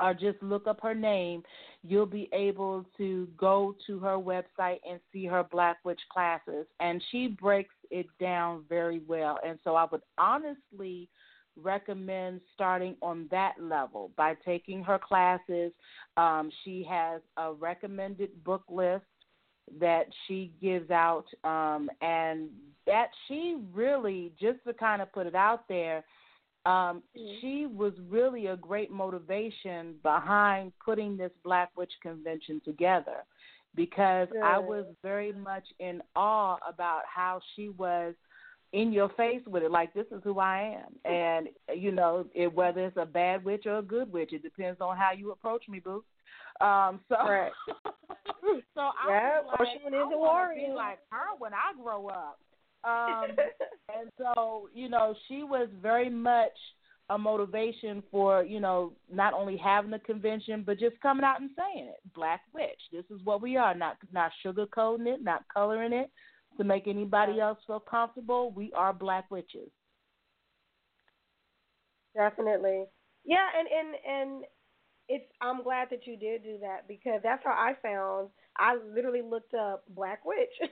or just look up her name, you'll be able to go to her website and see her Black Witch classes. And she breaks it down very well. And so I would honestly recommend starting on that level by taking her classes. Um, she has a recommended book list that she gives out, um, and that she really, just to kind of put it out there, um, mm-hmm. she was really a great motivation behind putting this Black Witch Convention together because Good. I was very much in awe about how she was in your face with it like this is who I am and you know it, whether it's a bad witch or a good witch it depends on how you approach me boo um so right. so I yeah, was like, she I a warrior. be like her when I grow up um and so you know she was very much a motivation for you know not only having the convention but just coming out and saying it black witch this is what we are not not sugarcoating it not coloring it to make anybody else feel comfortable. We are black witches. Definitely. Yeah, and and and it's I'm glad that you did do that because that's how I found I literally looked up black witch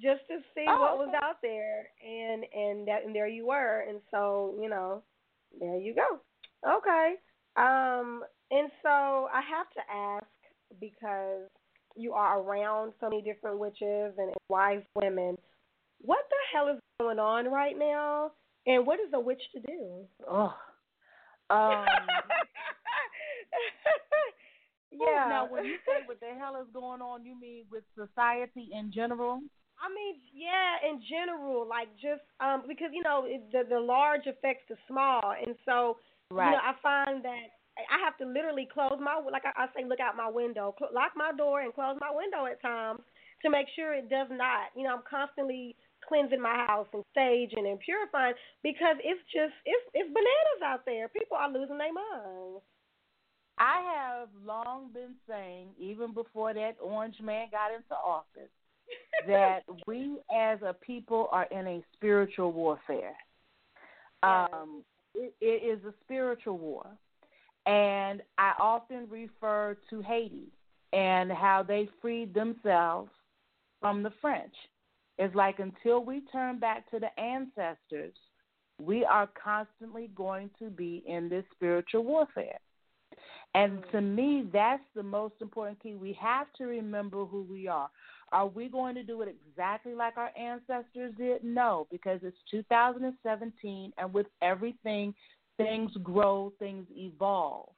just to see oh, what okay. was out there and and that and there you were and so, you know, there you go. Okay. Um and so I have to ask because you are around so many different witches and wise women. What the hell is going on right now? And what is a witch to do? Oh. Um, yeah. Now, when you say what the hell is going on, you mean with society in general? I mean, yeah, in general, like just um because you know it, the the large affects the small, and so right. you know I find that I have to literally close my like I, I say, look out my window, cl- lock my door, and close my window at times to make sure it does not. You know, I'm constantly cleansing my house and saging and purifying because it's just it's it's bananas out there. People are losing their minds. I have long been saying, even before that orange man got into office, that we as a people are in a spiritual warfare. Um, it, it is a spiritual war. And I often refer to Haiti and how they freed themselves from the French. It's like until we turn back to the ancestors, we are constantly going to be in this spiritual warfare. And to me, that's the most important key. We have to remember who we are. Are we going to do it exactly like our ancestors did? No, because it's 2017, and with everything things grow, things evolve.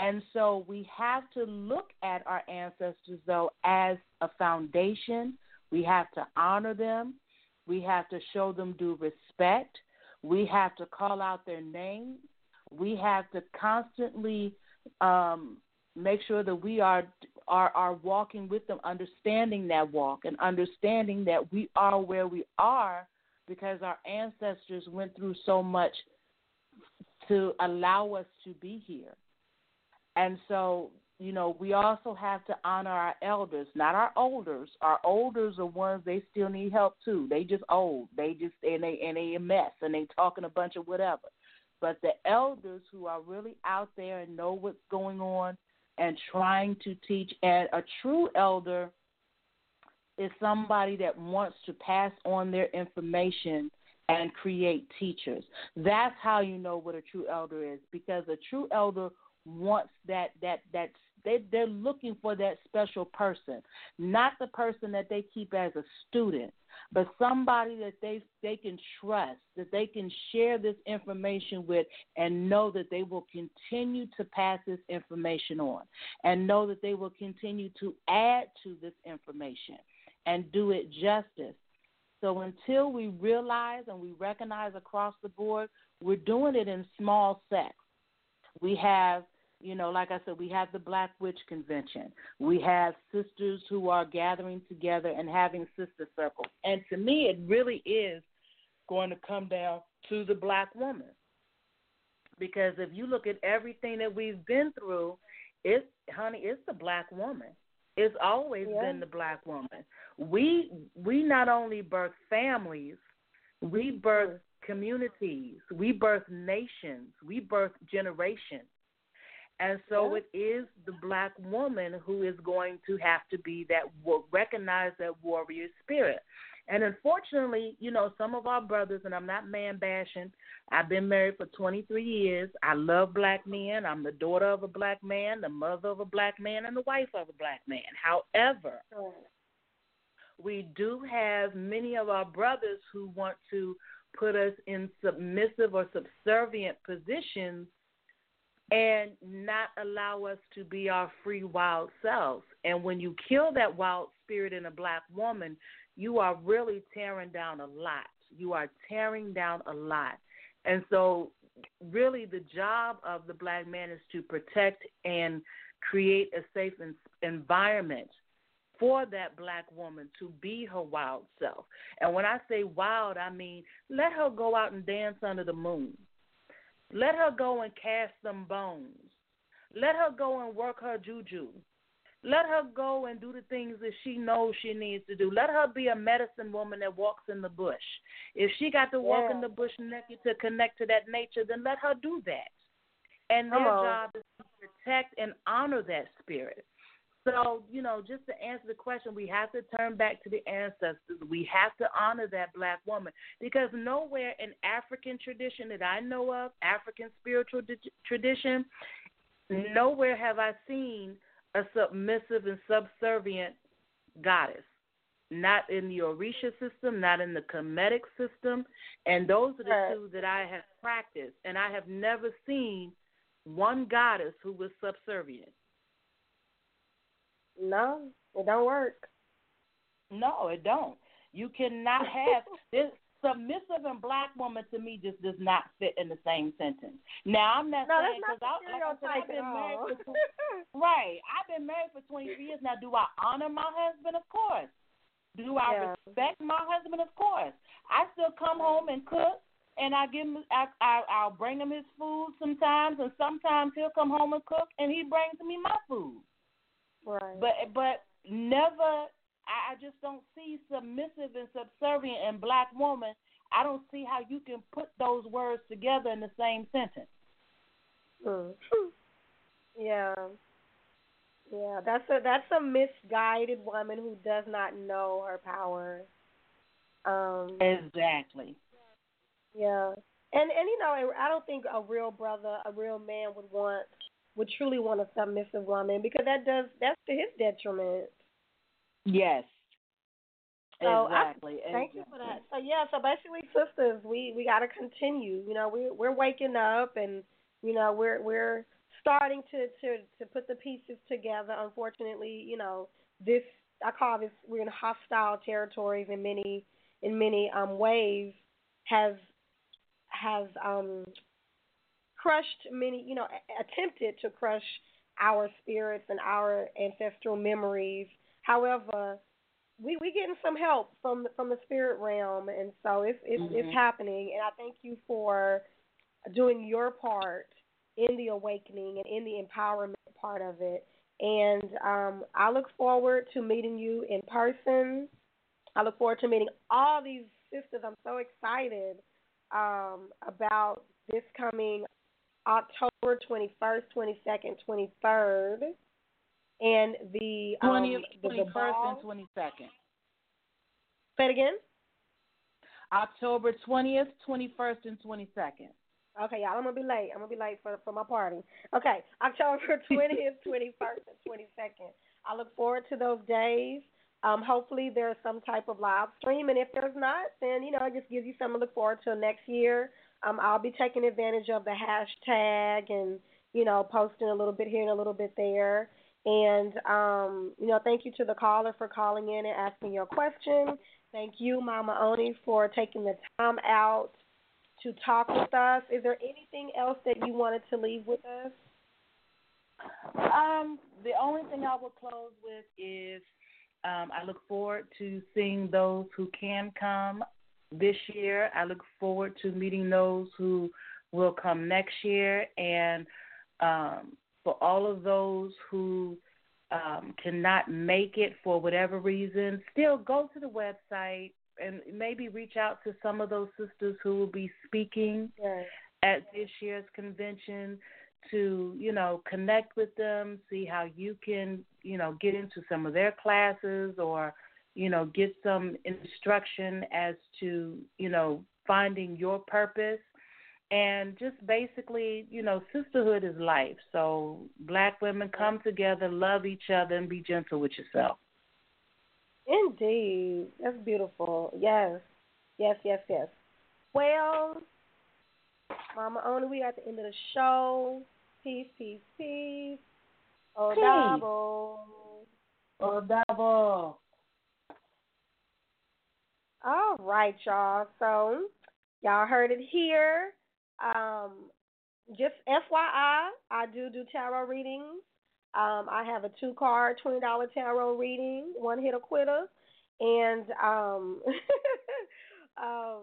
And so we have to look at our ancestors, though, as a foundation. We have to honor them. We have to show them due respect. We have to call out their names. We have to constantly um, make sure that we are are are walking with them, understanding that walk and understanding that we are where we are because our ancestors went through so much to allow us to be here. And so, you know, we also have to honor our elders, not our olders. Our olders are ones they still need help too. They just old. They just and they and they a mess and they talking a bunch of whatever. But the elders who are really out there and know what's going on and trying to teach and a true elder is somebody that wants to pass on their information and create teachers. That's how you know what a true elder is because a true elder wants that that that they they're looking for that special person, not the person that they keep as a student, but somebody that they they can trust, that they can share this information with and know that they will continue to pass this information on and know that they will continue to add to this information and do it justice. So until we realize and we recognize across the board, we're doing it in small sets. We have, you know, like I said, we have the Black Witch Convention. We have sisters who are gathering together and having sister circles. And to me, it really is going to come down to the black woman. Because if you look at everything that we've been through, it's honey, it's the black woman. It's always yeah. been the black woman. We we not only birth families, we birth communities, we birth nations, we birth generations. And so it is the black woman who is going to have to be that recognize that warrior spirit. And unfortunately, you know, some of our brothers, and I'm not man bashing, I've been married for 23 years. I love black men. I'm the daughter of a black man, the mother of a black man, and the wife of a black man. However, we do have many of our brothers who want to put us in submissive or subservient positions and not allow us to be our free wild selves. And when you kill that wild spirit in a black woman, you are really tearing down a lot. You are tearing down a lot. And so, really, the job of the black man is to protect and create a safe environment for that black woman to be her wild self. And when I say wild, I mean let her go out and dance under the moon. Let her go and cast some bones. Let her go and work her juju. Let her go and do the things that she knows she needs to do. Let her be a medicine woman that walks in the bush. If she got to walk yeah. in the bush naked to connect to that nature, then let her do that. And their job is to protect and honor that spirit. So, you know, just to answer the question, we have to turn back to the ancestors. We have to honor that black woman because nowhere in African tradition that I know of, African spiritual tradition, nowhere have I seen a submissive and subservient goddess. Not in the Orisha system, not in the Kemetic system. And those are the two that I have practiced. And I have never seen one goddess who was subservient. No, it don't work. No, it don't. You cannot have this submissive and black woman to me just does not fit in the same sentence. Now I'm not no, saying because I, like I have been married for right. I've been married for 23 years now. Do I honor my husband? Of course. Do I yeah. respect my husband? Of course. I still come home and cook, and I give him. I, I I'll bring him his food sometimes, and sometimes he'll come home and cook, and he brings me my food. Right. But but never I, I just don't see submissive and subservient and black woman. I don't see how you can put those words together in the same sentence. Mm. Yeah. Yeah, that's a that's a misguided woman who does not know her power. Um Exactly. Yeah. And and you know, I don't think a real brother, a real man would want would truly want a submissive woman because that does that's to his detriment. Yes. So exactly. I, thank exactly. you for that. So yeah, so basically, sisters, we we got to continue. You know, we we're waking up, and you know, we're we're starting to to to put the pieces together. Unfortunately, you know, this I call this we're in hostile territories in many in many um ways has has um crushed many, you know, attempted to crush our spirits and our ancestral memories. However, we we getting some help from from the spirit realm, and so it's it's, mm-hmm. it's happening. And I thank you for doing your part in the awakening and in the empowerment part of it. And um, I look forward to meeting you in person. I look forward to meeting all these sisters. I'm so excited um, about this coming October 21st, 22nd, 23rd, and the 20th, um, 21st, and 22nd. Say it again. October 20th, 21st, and 22nd. Okay, y'all, I'm gonna be late. I'm gonna be late for for my party. Okay, October 20th, 21st, and 22nd. I look forward to those days. Um, hopefully there's some type of live stream, and if there's not, then you know it just gives you something to look forward to next year. Um, I'll be taking advantage of the hashtag and you know posting a little bit here and a little bit there. And um, you know, thank you to the caller for calling in and asking your question. Thank you, Mama Oni, for taking the time out to talk with us. Is there anything else that you wanted to leave with us? Um, the only thing I will close with is um, I look forward to seeing those who can come this year. I look forward to meeting those who will come next year. And um, for all of those who um, cannot make it for whatever reason, still go to the website, and maybe reach out to some of those sisters who will be speaking yes. at this year's convention to you know connect with them see how you can you know get into some of their classes or you know get some instruction as to you know finding your purpose and just basically you know sisterhood is life so black women come together love each other and be gentle with yourself Indeed. That's beautiful. Yes. Yes, yes, yes. Well, Mama Oni, we are at the end of the show. Peace, peace, peace. Oh, double. All right, y'all. So, y'all heard it here. Um, just FYI, I do do tarot readings. Um, I have a two card, $20 tarot reading, one hit a quitter. And um, uh,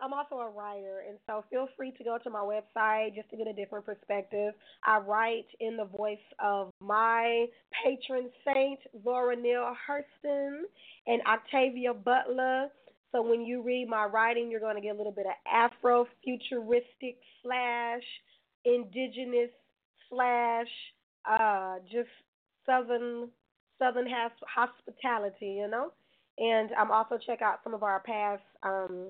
I'm also a writer. And so feel free to go to my website just to get a different perspective. I write in the voice of my patron saint, Zora Neale Hurston, and Octavia Butler. So when you read my writing, you're going to get a little bit of Afro futuristic slash indigenous slash uh, just southern southern hospitality, you know. And um, also check out some of our past um,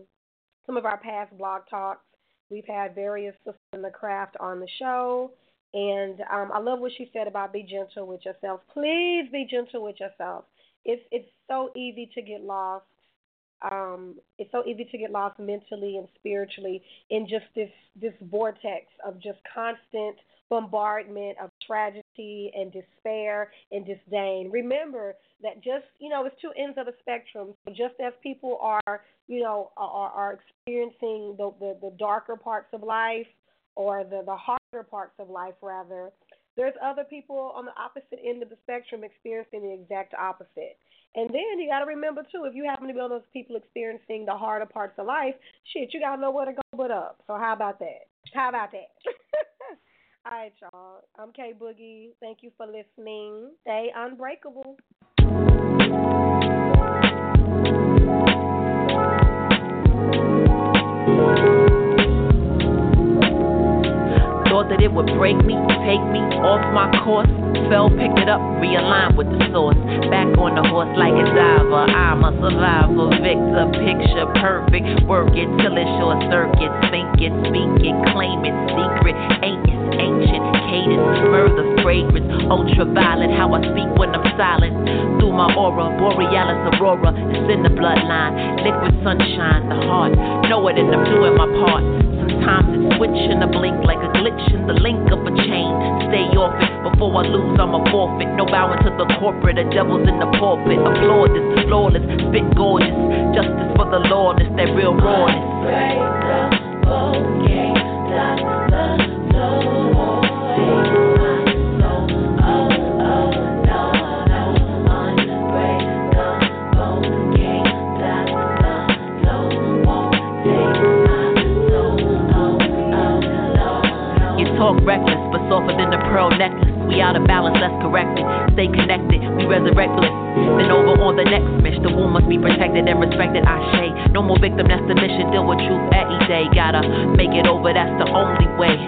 some of our past blog talks. We've had various sisters in the craft on the show, and um, I love what she said about be gentle with yourself. Please be gentle with yourself. It's it's so easy to get lost. Um, it's so easy to get lost mentally and spiritually in just this this vortex of just constant bombardment of tragedy and despair and disdain. Remember that just, you know, it's two ends of the spectrum. So just as people are, you know, are, are experiencing the, the, the darker parts of life or the, the harder parts of life, rather, there's other people on the opposite end of the spectrum experiencing the exact opposite. And then you got to remember, too, if you happen to be one of those people experiencing the harder parts of life, shit, you got to know where to go but up. So how about that? How about that? All right, y'all. I'm K Boogie. Thank you for listening. Stay unbreakable. That it would break me, take me off my course. Fell, picked it up, realigned with the source. Back on the horse like a diver. I'm a survivor, victor, picture perfect. Work it till it short circuit. Think it, speak it, claim it, secret. Ain't it ancient cadence, murder, fragrance, ultraviolet. How I speak when I'm silent. Through my aura, borealis aurora, it's in the bloodline. Liquid sunshine, the heart. Know it, and I'm doing my part. Sometimes it's switching a blink like a glitch in the link of a chain. Stay off it before I lose, I'm a forfeit. No bowing to the corporate, the devil's in the pulpit. Applaud this, flawless, spit gorgeous. Justice for the lawless, that real rawness. Break the focus, the Talk reckless, but softer than the pearl necklace. We out of balance, let's correct it. Stay connected, we resurrect bliss. Then over on the next mission, the womb must be protected and respected. I say, no more victim, that's the mission. Deal with truth every day. Gotta make it over, that's the only way.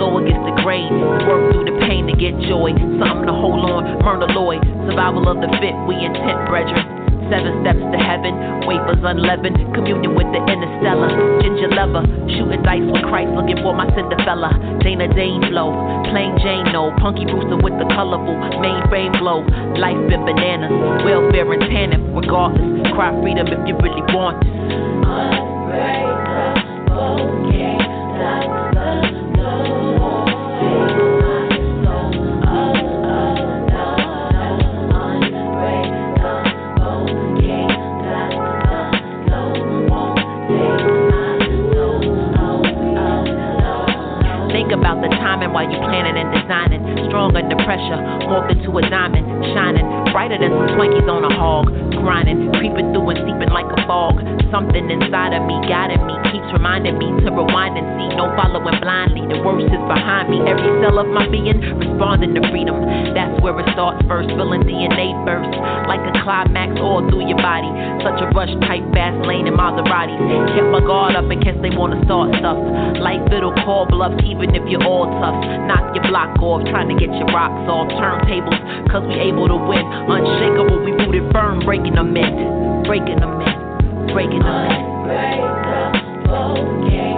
Go against the grain, work through the pain to get joy. Something to hold on, Myrna Loy. Survival of the fit, we intent, brethren. Seven steps to heaven, wafers unleavened, communion with the interstellar. Ginger lover, shooting dice with Christ, looking for my Cinderella. Dana Dane flow, plain Jane no. Punky Brewster with the colorful mainframe glow. Life been bananas, welfare and tannin, regardless. Cry freedom if you really want this. Unbreakable, can't Twinkies on a hog. Grinding, fog. Something inside of me guiding me, keeps reminding me to rewind and see. No following blindly, the worst is behind me. Every cell of my being responding to freedom. That's where it starts first, feeling DNA first. like a climax all through your body. Such a rush, tight, fast lane in Maseratis. Kept my guard up in case they wanna start stuff. Life it'll call bluffs even if you're all tough. Knock your block off, trying to get your rocks off. Turntables, cause we able to win. Unshakable, we rooted firm, breaking them in. Breaking them in. Breaking them in. Unbreakable, can't